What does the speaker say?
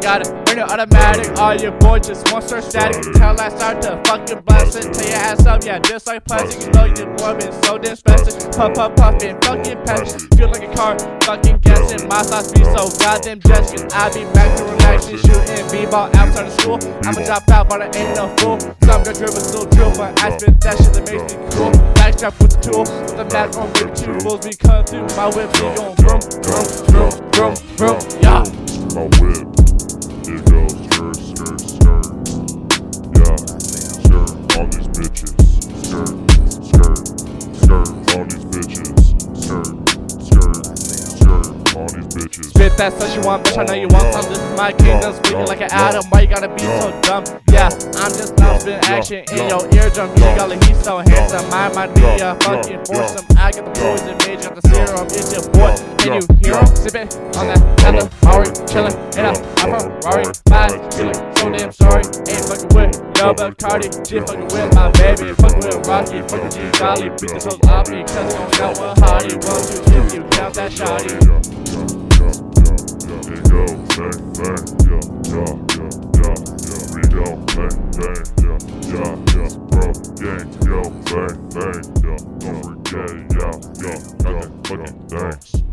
Got it, bring it automatic. All your boys just want start static. Tell I start to fucking blast it. Tear your ass up, yeah, just like plastic. You know your boy been so disgusting. Puff, puff, puffin', fucking passion. Feel like a car, fucking guessing. My thoughts be so goddamn jesting. I be back to relaxing, shooting b-ball outside of school. I'ma drop out, but I ain't no fool. Some got dribble, still drill, but I spit that shit that makes me cool. Backstrap with the tool, with the mat on with two fools. Be coming through my whip, be going vroom, vroom, vroom, vroom, vroom, yeah. My whip, on these bitches. Skirt, skirt, skirt on these bitches. Skirt, skirt, skirt on these bitches. Spit that stuff you want, bitch. I know you want some. This is my kingdom, speaking like an atom. Why you gotta be so dumb? Yeah, I'm just spitting action in your eardrum. You got like he's so handsome. I might be a fucking foursome. I got the poison mage, got the serum. It's your boy. Can you hear him? Sipping on that Honda Maury, chillin' in a Ferrari. My feeling so damn sorry. Ain't fucking with no Bacardi. She fucking with my baby. Fucking with Rocky. Fucking G Jolly. Beat this whole lobby. Cause don't know what Hardy. One, two, three, you count that shawty. It go bang bang. We go bang bang, bro, gang, yo, bang bang. Don't forget, yeah, yeah, okay, fucking thanks.